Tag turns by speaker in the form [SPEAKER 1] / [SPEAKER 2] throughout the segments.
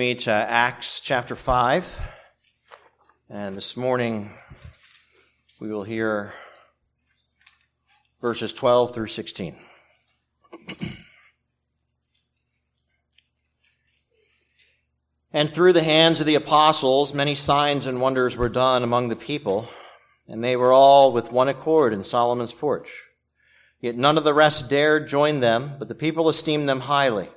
[SPEAKER 1] me to Acts chapter 5. And this morning we will hear verses 12 through 16. and through the hands of the apostles, many signs and wonders were done among the people, and they were all with one accord in Solomon's porch. Yet none of the rest dared join them, but the people esteemed them highly.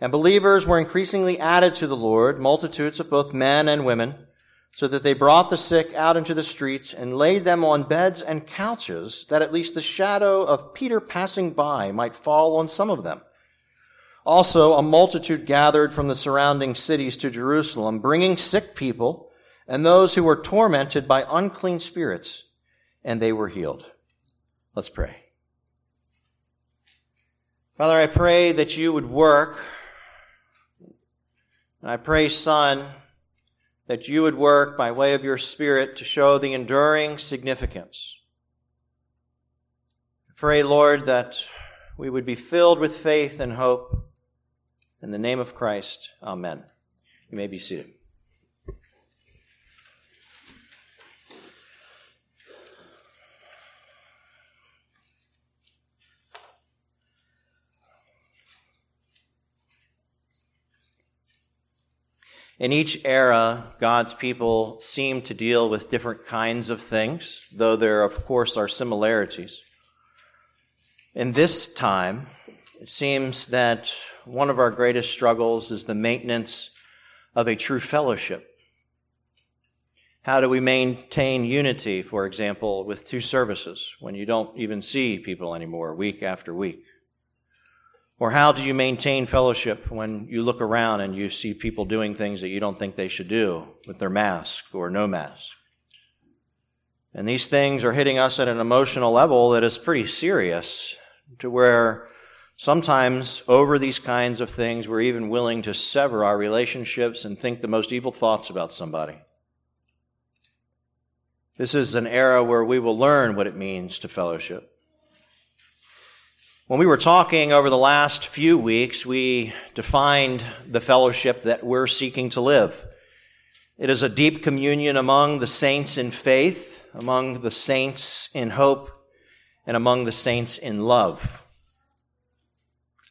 [SPEAKER 1] And believers were increasingly added to the Lord, multitudes of both men and women, so that they brought the sick out into the streets and laid them on beds and couches, that at least the shadow of Peter passing by might fall on some of them. Also, a multitude gathered from the surrounding cities to Jerusalem, bringing sick people and those who were tormented by unclean spirits, and they were healed. Let's pray. Father, I pray that you would work and I pray, Son, that you would work by way of your Spirit to show the enduring significance. I pray, Lord, that we would be filled with faith and hope. In the name of Christ, amen. You may be seated. In each era, God's people seem to deal with different kinds of things, though there, of course, are similarities. In this time, it seems that one of our greatest struggles is the maintenance of a true fellowship. How do we maintain unity, for example, with two services when you don't even see people anymore week after week? Or how do you maintain fellowship when you look around and you see people doing things that you don't think they should do with their mask or no mask? And these things are hitting us at an emotional level that is pretty serious, to where sometimes over these kinds of things we're even willing to sever our relationships and think the most evil thoughts about somebody. This is an era where we will learn what it means to fellowship. When we were talking over the last few weeks, we defined the fellowship that we're seeking to live. It is a deep communion among the saints in faith, among the saints in hope, and among the saints in love.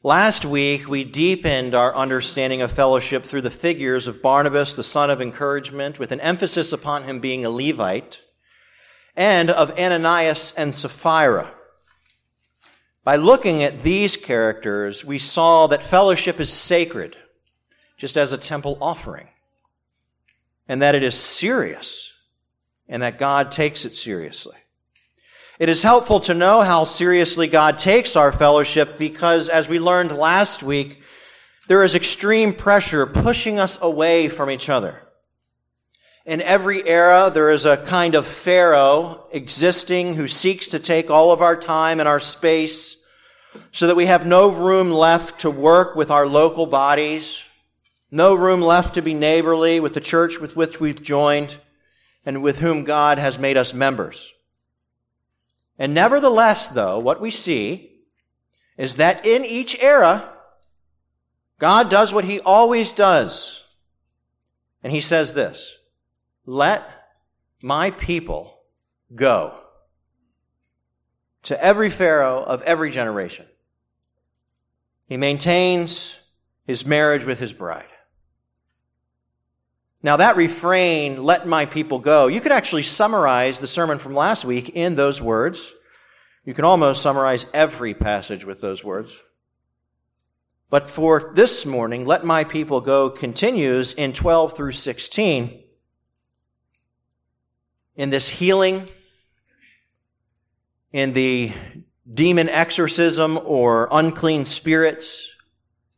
[SPEAKER 1] Last week, we deepened our understanding of fellowship through the figures of Barnabas, the son of encouragement, with an emphasis upon him being a Levite, and of Ananias and Sapphira by looking at these characters, we saw that fellowship is sacred, just as a temple offering, and that it is serious, and that God takes it seriously. It is helpful to know how seriously God takes our fellowship because, as we learned last week, there is extreme pressure pushing us away from each other. In every era, there is a kind of Pharaoh existing who seeks to take all of our time and our space so that we have no room left to work with our local bodies, no room left to be neighborly with the church with which we've joined and with whom God has made us members. And nevertheless, though, what we see is that in each era, God does what he always does. And he says this, let my people go to every Pharaoh of every generation. He maintains his marriage with his bride. Now, that refrain, let my people go, you could actually summarize the sermon from last week in those words. You can almost summarize every passage with those words. But for this morning, let my people go continues in 12 through 16 in this healing in the demon exorcism or unclean spirits.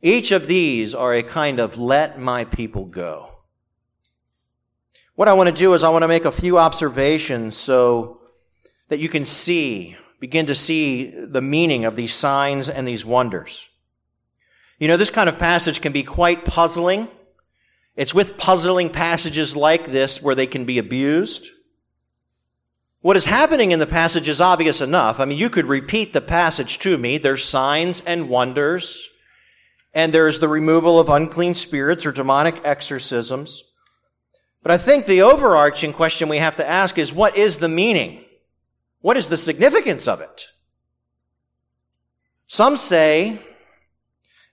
[SPEAKER 1] Each of these are a kind of let my people go. What I want to do is I want to make a few observations so that you can see, begin to see the meaning of these signs and these wonders. You know, this kind of passage can be quite puzzling. It's with puzzling passages like this where they can be abused. What is happening in the passage is obvious enough. I mean, you could repeat the passage to me. There's signs and wonders. and there's the removal of unclean spirits or demonic exorcisms. But I think the overarching question we have to ask is what is the meaning? What is the significance of it? Some say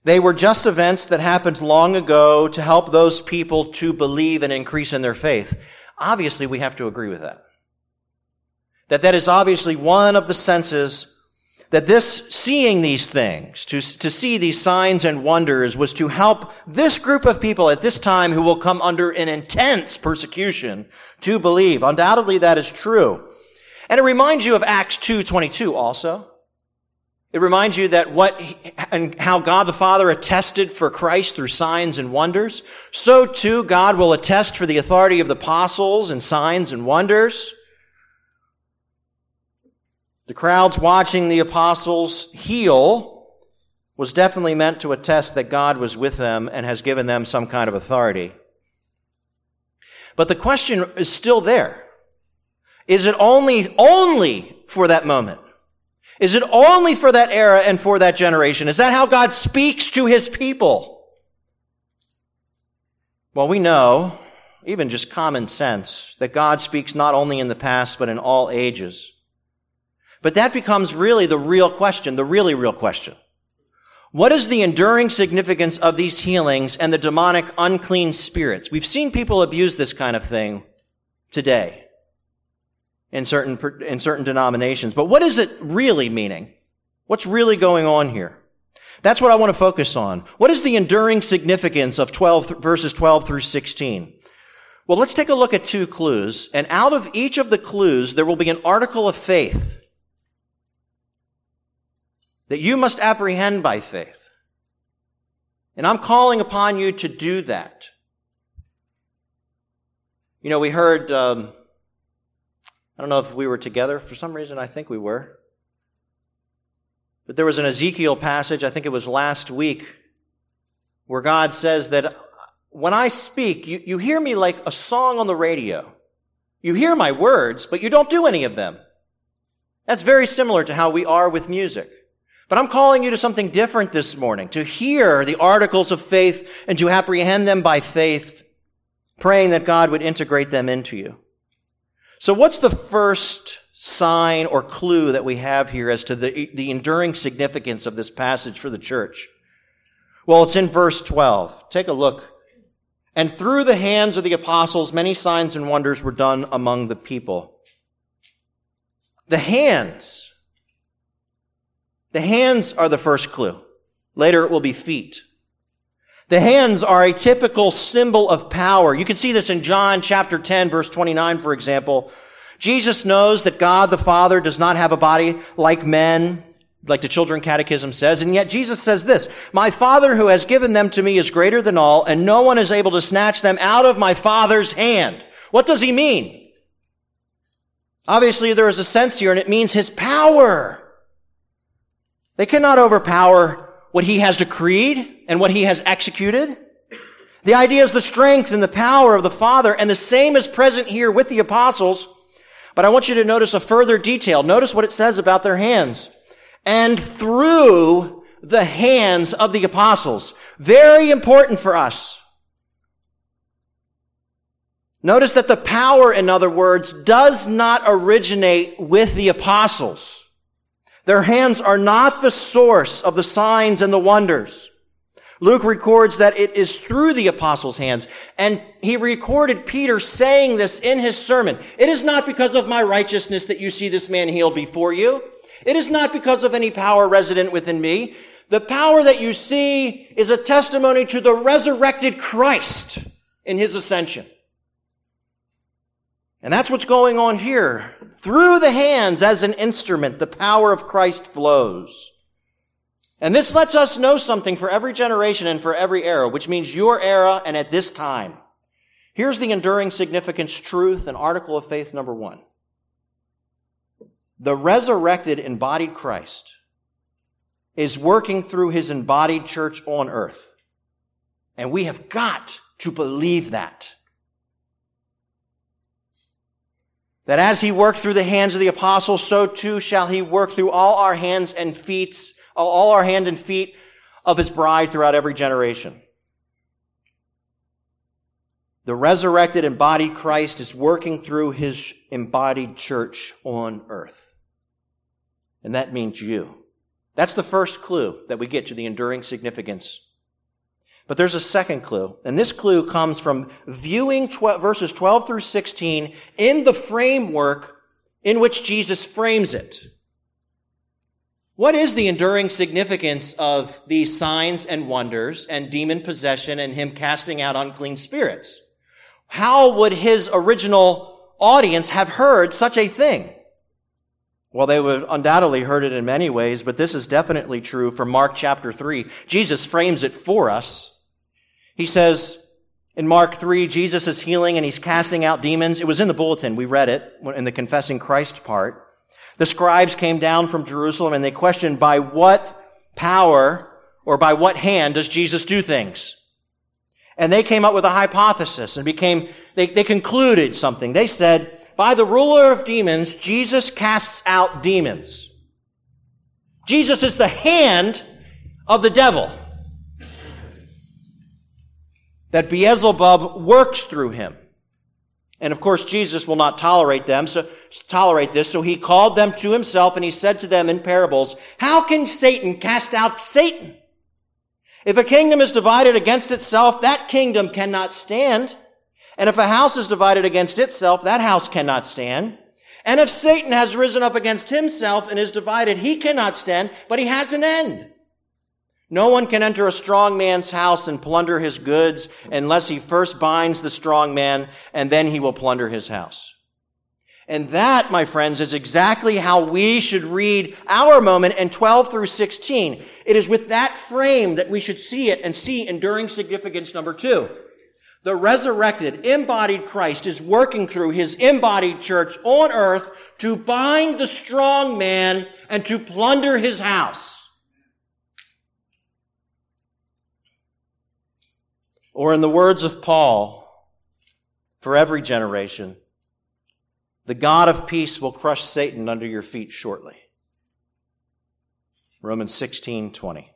[SPEAKER 1] they were just events that happened long ago to help those people to believe and increase in their faith. Obviously, we have to agree with that. That that is obviously one of the senses that this seeing these things, to, to see these signs and wonders was to help this group of people at this time who will come under an intense persecution to believe. Undoubtedly that is true. And it reminds you of Acts 2.22 also. It reminds you that what and how God the Father attested for Christ through signs and wonders, so too God will attest for the authority of the apostles and signs and wonders. The crowds watching the apostles heal was definitely meant to attest that God was with them and has given them some kind of authority. But the question is still there. Is it only, only for that moment? Is it only for that era and for that generation? Is that how God speaks to his people? Well, we know, even just common sense, that God speaks not only in the past, but in all ages. But that becomes really the real question, the really real question. What is the enduring significance of these healings and the demonic unclean spirits? We've seen people abuse this kind of thing today in certain, in certain denominations. But what is it really meaning? What's really going on here? That's what I want to focus on. What is the enduring significance of 12, verses 12 through 16? Well, let's take a look at two clues. And out of each of the clues, there will be an article of faith that you must apprehend by faith. And I'm calling upon you to do that. You know, we heard, um, I don't know if we were together. For some reason, I think we were. But there was an Ezekiel passage, I think it was last week, where God says that when I speak, you, you hear me like a song on the radio. You hear my words, but you don't do any of them. That's very similar to how we are with music. But I'm calling you to something different this morning, to hear the articles of faith and to apprehend them by faith, praying that God would integrate them into you. So what's the first sign or clue that we have here as to the, the enduring significance of this passage for the church? Well, it's in verse 12. Take a look. And through the hands of the apostles, many signs and wonders were done among the people. The hands the hands are the first clue. Later it will be feet. The hands are a typical symbol of power. You can see this in John chapter 10 verse 29, for example. Jesus knows that God the Father does not have a body like men, like the children catechism says, and yet Jesus says this, my Father who has given them to me is greater than all, and no one is able to snatch them out of my Father's hand. What does he mean? Obviously there is a sense here, and it means his power. They cannot overpower what he has decreed and what he has executed. The idea is the strength and the power of the Father, and the same is present here with the apostles. But I want you to notice a further detail. Notice what it says about their hands. And through the hands of the apostles. Very important for us. Notice that the power, in other words, does not originate with the apostles. Their hands are not the source of the signs and the wonders. Luke records that it is through the apostles' hands. And he recorded Peter saying this in his sermon. It is not because of my righteousness that you see this man healed before you. It is not because of any power resident within me. The power that you see is a testimony to the resurrected Christ in his ascension. And that's what's going on here. Through the hands as an instrument, the power of Christ flows. And this lets us know something for every generation and for every era, which means your era and at this time. Here's the enduring significance truth and article of faith number one. The resurrected embodied Christ is working through his embodied church on earth. And we have got to believe that. That as he worked through the hands of the apostles, so too shall he work through all our hands and feet, all our hand and feet of his bride throughout every generation. The resurrected embodied Christ is working through his embodied church on earth. And that means you. That's the first clue that we get to the enduring significance. But there's a second clue, and this clue comes from viewing 12, verses 12 through 16 in the framework in which Jesus frames it. What is the enduring significance of these signs and wonders and demon possession and him casting out unclean spirits? How would his original audience have heard such a thing? Well, they would undoubtedly heard it in many ways, but this is definitely true for Mark chapter 3. Jesus frames it for us. He says in Mark 3, Jesus is healing and he's casting out demons. It was in the bulletin. We read it in the confessing Christ part. The scribes came down from Jerusalem and they questioned by what power or by what hand does Jesus do things? And they came up with a hypothesis and became, they, they concluded something. They said, by the ruler of demons, Jesus casts out demons. Jesus is the hand of the devil. That Beelzebub works through him. And of course, Jesus will not tolerate them, so tolerate this. So he called them to himself and he said to them in parables, how can Satan cast out Satan? If a kingdom is divided against itself, that kingdom cannot stand. And if a house is divided against itself, that house cannot stand. And if Satan has risen up against himself and is divided, he cannot stand, but he has an end. No one can enter a strong man's house and plunder his goods unless he first binds the strong man and then he will plunder his house. And that, my friends, is exactly how we should read our moment in 12 through 16. It is with that frame that we should see it and see enduring significance number two. The resurrected, embodied Christ is working through his embodied church on earth to bind the strong man and to plunder his house. Or in the words of Paul, for every generation, the God of peace will crush Satan under your feet shortly. Romans 16, 20.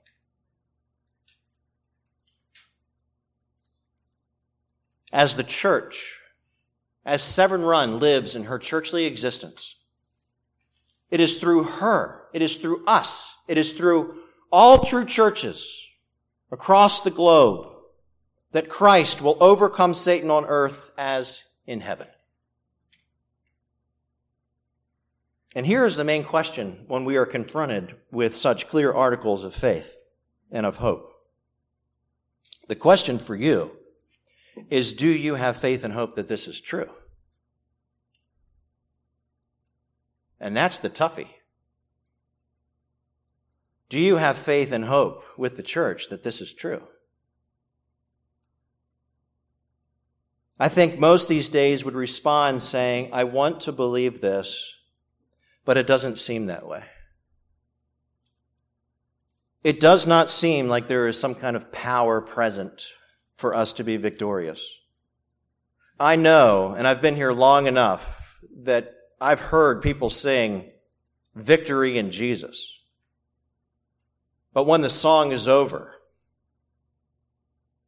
[SPEAKER 1] as the church, as Severn Run lives in her churchly existence, it is through her, it is through us, it is through all true churches across the globe that Christ will overcome Satan on earth as in heaven. And here is the main question when we are confronted with such clear articles of faith and of hope. The question for you is do you have faith and hope that this is true? And that's the toughie. Do you have faith and hope with the church that this is true? I think most these days would respond saying, I want to believe this, but it doesn't seem that way. It does not seem like there is some kind of power present for us to be victorious. I know, and I've been here long enough, that I've heard people sing victory in Jesus. But when the song is over,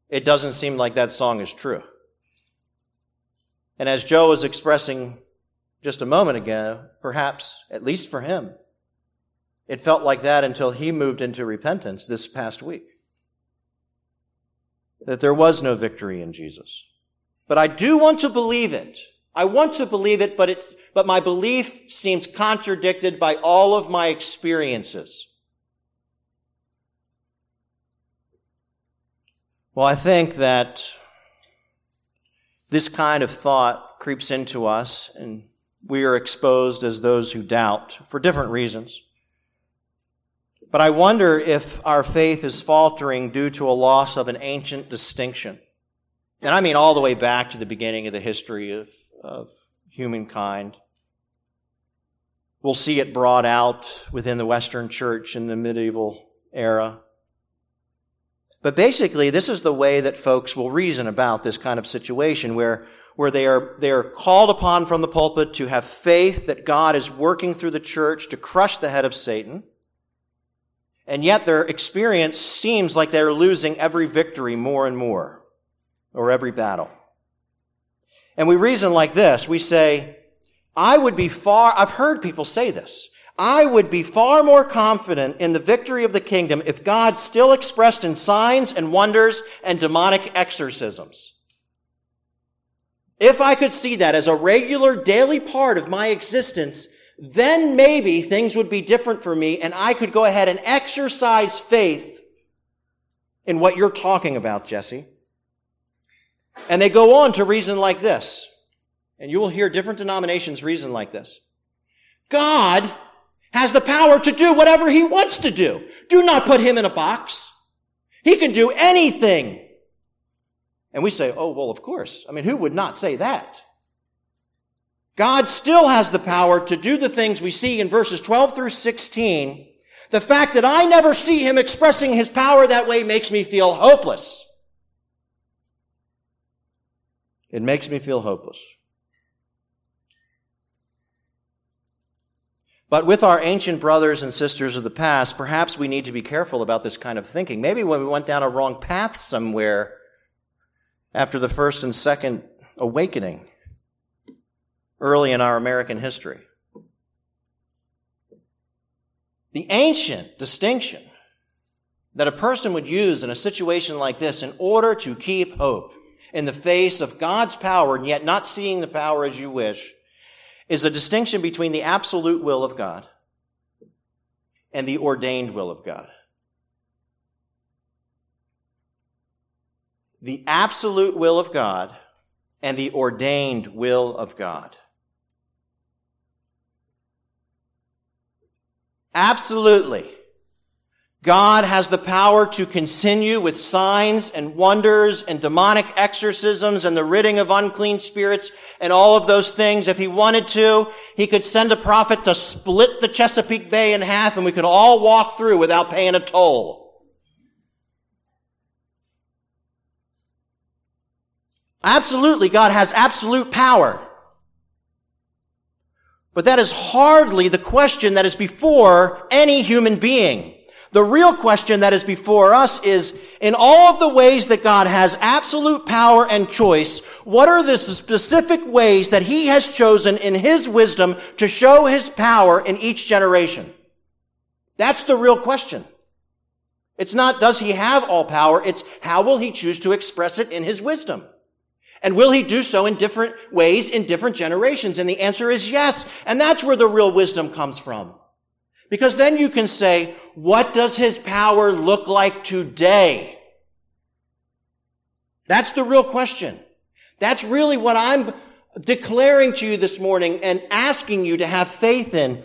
[SPEAKER 1] it doesn't seem like that song is true. And as Joe was expressing just a moment ago, perhaps, at least for him, it felt like that until he moved into repentance this past week that there was no victory in Jesus. But I do want to believe it. I want to believe it, but it's, but my belief seems contradicted by all of my experiences. Well, I think that this kind of thought creeps into us and we are exposed as those who doubt for different reasons. But I wonder if our faith is faltering due to a loss of an ancient distinction. And I mean all the way back to the beginning of the history of, of humankind. We'll see it brought out within the Western church in the medieval era. But basically, this is the way that folks will reason about this kind of situation where, where they are, they are called upon from the pulpit to have faith that God is working through the church to crush the head of Satan And yet their experience seems like they're losing every victory more and more, or every battle. And we reason like this. We say, I would be far, I've heard people say this. I would be far more confident in the victory of the kingdom if God still expressed in signs and wonders and demonic exorcisms. If I could see that as a regular daily part of my existence, then maybe things would be different for me and I could go ahead and exercise faith in what you're talking about, Jesse. And they go on to reason like this. And you will hear different denominations reason like this. God has the power to do whatever he wants to do. Do not put him in a box. He can do anything. And we say, oh, well, of course. I mean, who would not say that? God still has the power to do the things we see in verses 12 through 16. The fact that I never see him expressing his power that way makes me feel hopeless. It makes me feel hopeless. But with our ancient brothers and sisters of the past, perhaps we need to be careful about this kind of thinking. Maybe when we went down a wrong path somewhere after the first and second awakening early in our American history. The ancient distinction that a person would use in a situation like this in order to keep hope in the face of God's power and yet not seeing the power as you wish is a distinction between the absolute will of God and the ordained will of God. The absolute will of God and the ordained will of God. Absolutely. God has the power to continue with signs and wonders and demonic exorcisms and the ridding of unclean spirits and all of those things. If he wanted to, he could send a prophet to split the Chesapeake Bay in half and we could all walk through without paying a toll. Absolutely, God has absolute power. But that is hardly the question that is before any human being. The real question that is before us is, in all of the ways that God has absolute power and choice, what are the specific ways that He has chosen in His wisdom to show His power in each generation? That's the real question. It's not, does He have all power? It's, how will He choose to express it in His wisdom? And will he do so in different ways in different generations? And the answer is yes. And that's where the real wisdom comes from. Because then you can say, what does his power look like today? That's the real question. That's really what I'm declaring to you this morning and asking you to have faith in,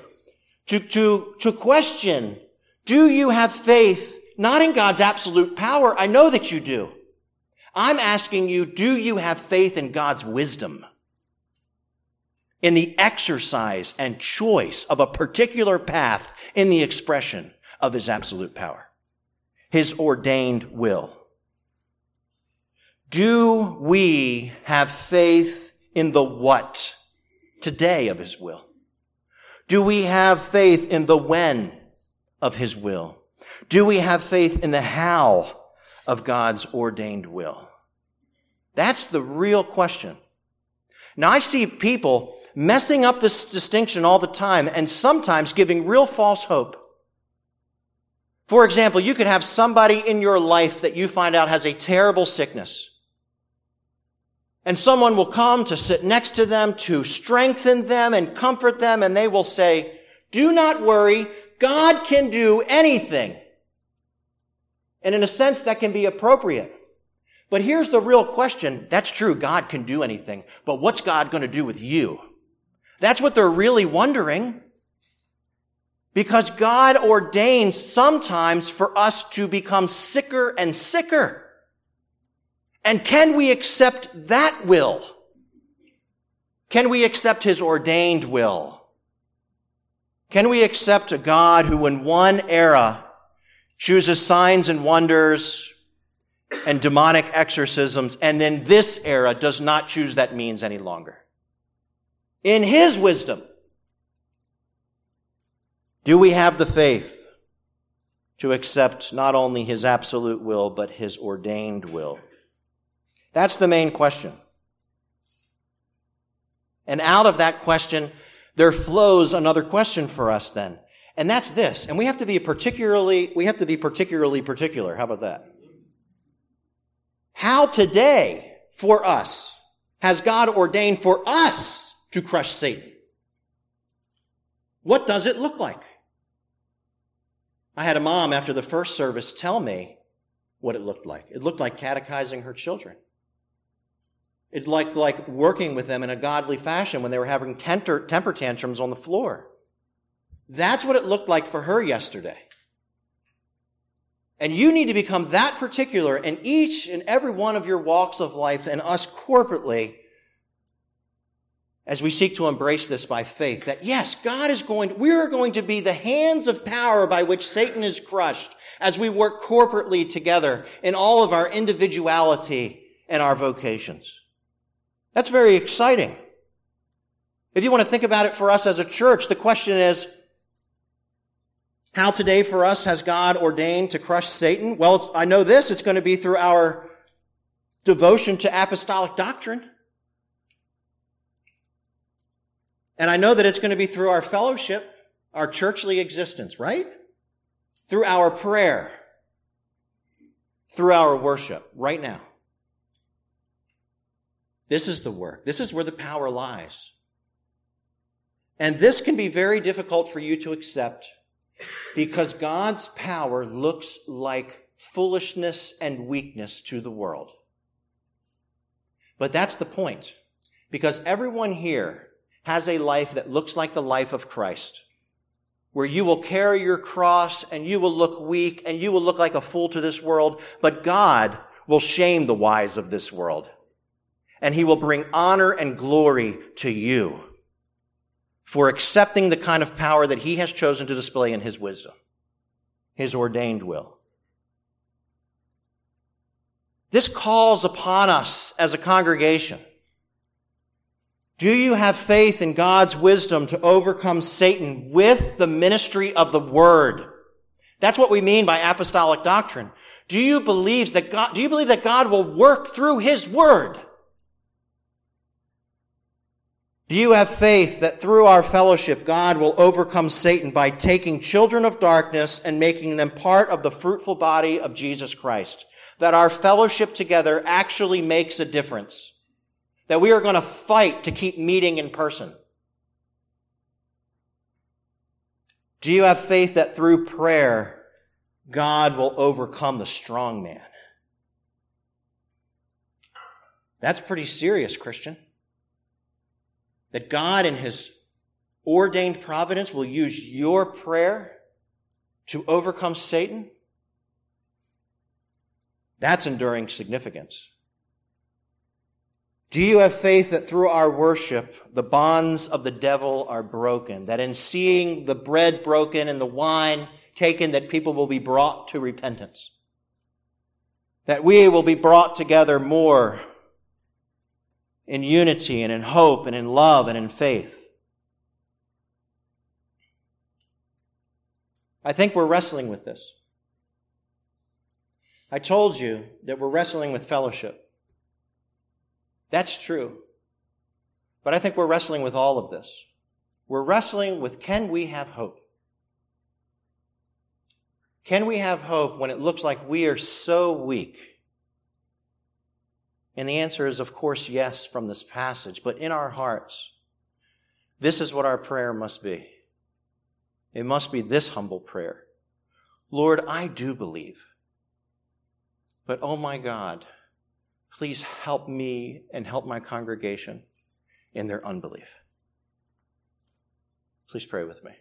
[SPEAKER 1] to, to, to question. Do you have faith not in God's absolute power? I know that you do. I'm asking you, do you have faith in God's wisdom? In the exercise and choice of a particular path in the expression of his absolute power, his ordained will. Do we have faith in the what today of his will? Do we have faith in the when of his will? Do we have faith in the how of God's ordained will? That's the real question. Now I see people messing up this distinction all the time and sometimes giving real false hope. For example, you could have somebody in your life that you find out has a terrible sickness. And someone will come to sit next to them to strengthen them and comfort them and they will say, do not worry. God can do anything. And in a sense, that can be appropriate. But here's the real question. That's true. God can do anything. But what's God going to do with you? That's what they're really wondering. Because God ordains sometimes for us to become sicker and sicker. And can we accept that will? Can we accept His ordained will? Can we accept a God who in one era chooses signs and wonders and demonic exorcisms and in this era does not choose that means any longer? In His wisdom. Do we have the faith to accept not only his absolute will, but his ordained will? That's the main question. And out of that question, there flows another question for us then. And that's this. And we have to be particularly, we have to be particularly particular. How about that? How today, for us, has God ordained for us to crush Satan? What does it look like? I had a mom after the first service tell me what it looked like. It looked like catechizing her children. It looked like working with them in a godly fashion when they were having temper, temper tantrums on the floor. That's what it looked like for her yesterday. And you need to become that particular in each and every one of your walks of life and us corporately as we seek to embrace this by faith that yes, God is going, we are going to be the hands of power by which Satan is crushed as we work corporately together in all of our individuality and our vocations. That's very exciting. If you want to think about it for us as a church, the question is, how today for us has God ordained to crush Satan? Well, I know this, it's going to be through our devotion to apostolic doctrine. And I know that it's going to be through our fellowship, our churchly existence, right? Through our prayer, through our worship, right now. This is the work. This is where the power lies. And this can be very difficult for you to accept because God's power looks like foolishness and weakness to the world. But that's the point. Because everyone here has a life that looks like the life of Christ, where you will carry your cross and you will look weak and you will look like a fool to this world, but God will shame the wise of this world. And he will bring honor and glory to you for accepting the kind of power that he has chosen to display in his wisdom, his ordained will. This calls upon us as a congregation. Do you have faith in God's wisdom to overcome Satan with the ministry of the word? That's what we mean by apostolic doctrine. Do you believe that God, do you believe that God will work through his word? Do you have faith that through our fellowship, God will overcome Satan by taking children of darkness and making them part of the fruitful body of Jesus Christ? That our fellowship together actually makes a difference. That we are going to fight to keep meeting in person. Do you have faith that through prayer, God will overcome the strong man? That's pretty serious, Christian that God in His ordained providence will use your prayer to overcome Satan, that's enduring significance. Do you have faith that through our worship, the bonds of the devil are broken? That in seeing the bread broken and the wine taken, that people will be brought to repentance? That we will be brought together more in unity and in hope and in love and in faith. I think we're wrestling with this. I told you that we're wrestling with fellowship. That's true. But I think we're wrestling with all of this. We're wrestling with can we have hope? Can we have hope when it looks like we are so weak and the answer is, of course, yes, from this passage. But in our hearts, this is what our prayer must be. It must be this humble prayer Lord, I do believe. But oh my God, please help me and help my congregation in their unbelief. Please pray with me.